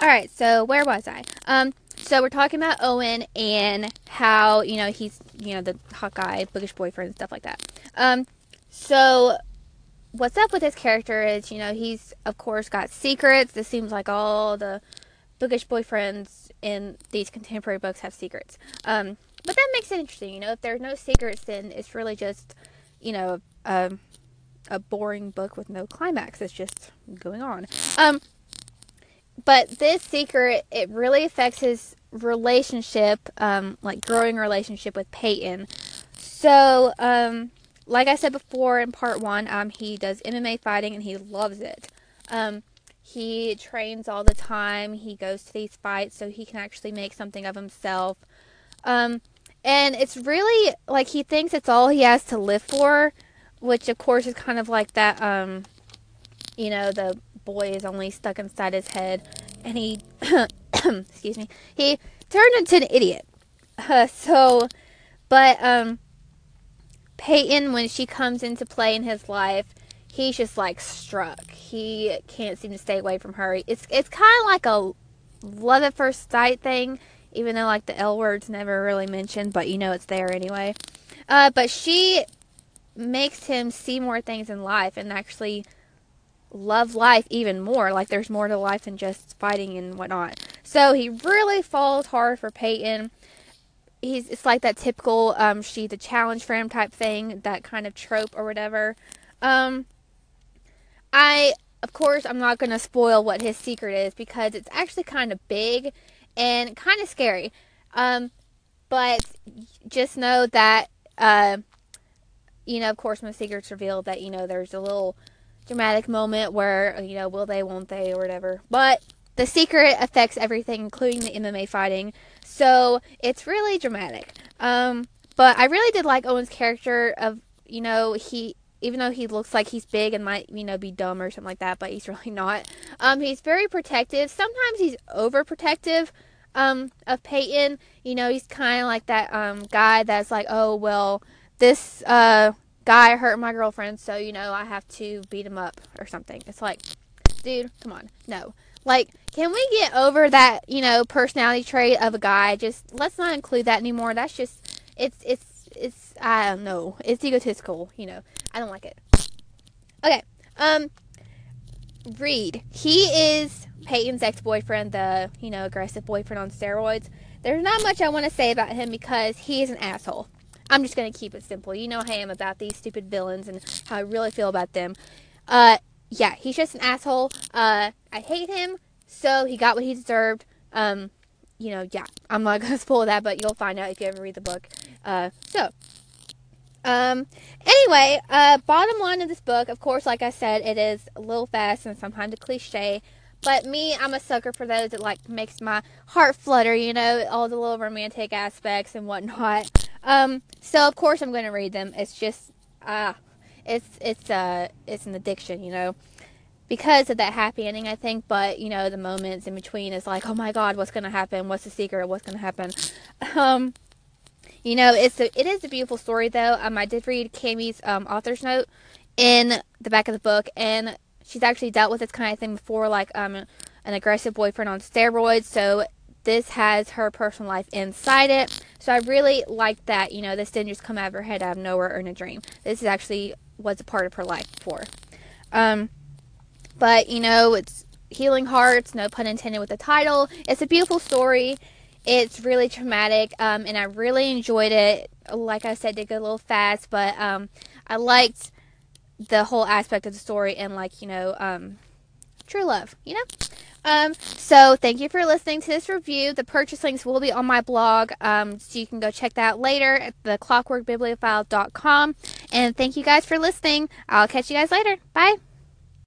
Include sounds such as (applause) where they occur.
All right, so where was I? Um, so we're talking about Owen and how you know he's you know the hot guy, bookish boyfriend, stuff like that. Um, so what's up with his character is you know he's of course got secrets. This seems like all the bookish boyfriends in these contemporary books have secrets. Um, but that makes it interesting. You know, if there's no secrets, then it's really just you know a, a boring book with no climax. It's just going on. Um but this secret it really affects his relationship um, like growing relationship with peyton. So um, like i said before in part one um, he does mma fighting and he loves it. Um, he trains all the time. He goes to these fights so he can actually make something of himself. Um, and it's really like he thinks it's all he has to live for which of course is kind of like that um, you know the boy is only stuck inside his head, and he, (coughs) excuse me, he turned into an idiot. Uh, (laughs) so, but um, Peyton, when she comes into play in his life, he's just like struck. He can't seem to stay away from her. It's it's kind of like a love at first sight thing, even though like the L word's never really mentioned, but you know it's there anyway. Uh, but she makes him see more things in life and actually love life even more. Like there's more to life than just fighting and whatnot. So he really falls hard for Peyton. He's it's like that typical um she's a challenge for him type thing, that kind of trope or whatever. Um I of course I'm not gonna spoil what his secret is because it's actually kind of big and kind of scary. Um but just know that uh you know, of course, the secret's revealed, that you know there's a little dramatic moment where, you know, will they, won't they, or whatever. But the secret affects everything, including the MMA fighting. So it's really dramatic. Um, but I really did like Owen's character of, you know, he even though he looks like he's big and might, you know, be dumb or something like that, but he's (laughs) really not. Um, he's very protective. Sometimes he's overprotective um, of Peyton. You know, he's kind of like that um, guy that's like, oh, well, this uh, guy hurt my girlfriend, so you know I have to beat him up or something. It's like, dude, come on, no. Like, can we get over that, you know, personality trait of a guy? Just let's not include that anymore. That's just, it's, it's, it's, I don't know. It's egotistical, you know. I don't like it. Okay, um, Reed. He is Peyton's ex boyfriend, the, you know, aggressive boyfriend on steroids. There's not much I want to say about him because he is an asshole. I'm just going to keep it simple. You know how I am about these stupid villains and how I really feel about them. Uh, yeah, he's just an asshole. Uh, I hate him, so he got what he deserved. Um, you know, yeah, I'm not (laughs) going to spoil that, but you'll find out if you ever read the book. Uh, so, um, anyway, uh, bottom line of this book, of course, like I said, it is a little fast and sometimes a cliche. But me, I'm a sucker for those that like makes my heart flutter, you know, all the little romantic aspects and whatnot. Um, so of course I'm going to read them. It's just ah, uh, it's it's uh it's an addiction, you know, because of that happy ending, I think. But you know, the moments in between is like, oh my God, what's going to happen? What's the secret? What's going to happen? (laughs) Um, you know, it's a, it is a beautiful story though. Um, I did read Cami's um author's note in the back of the book, and she's actually dealt with this kind of thing before, like um an aggressive boyfriend on steroids. So this has her personal life inside it. So I really liked that, you know, this didn't just come out of her head out of nowhere or in a dream. This is actually was a part of her life before. Um, but, you know, it's Healing Hearts, no pun intended with the title. It's a beautiful story. It's really traumatic, um, and I really enjoyed it. Like I said, did go a little fast, but um, I liked the whole aspect of the story and, like, you know, um, true love, you know? Um, so thank you for listening to this review. The purchase links will be on my blog, um, so you can go check that later at the clockworkbibliophile.com. And thank you guys for listening. I'll catch you guys later. Bye.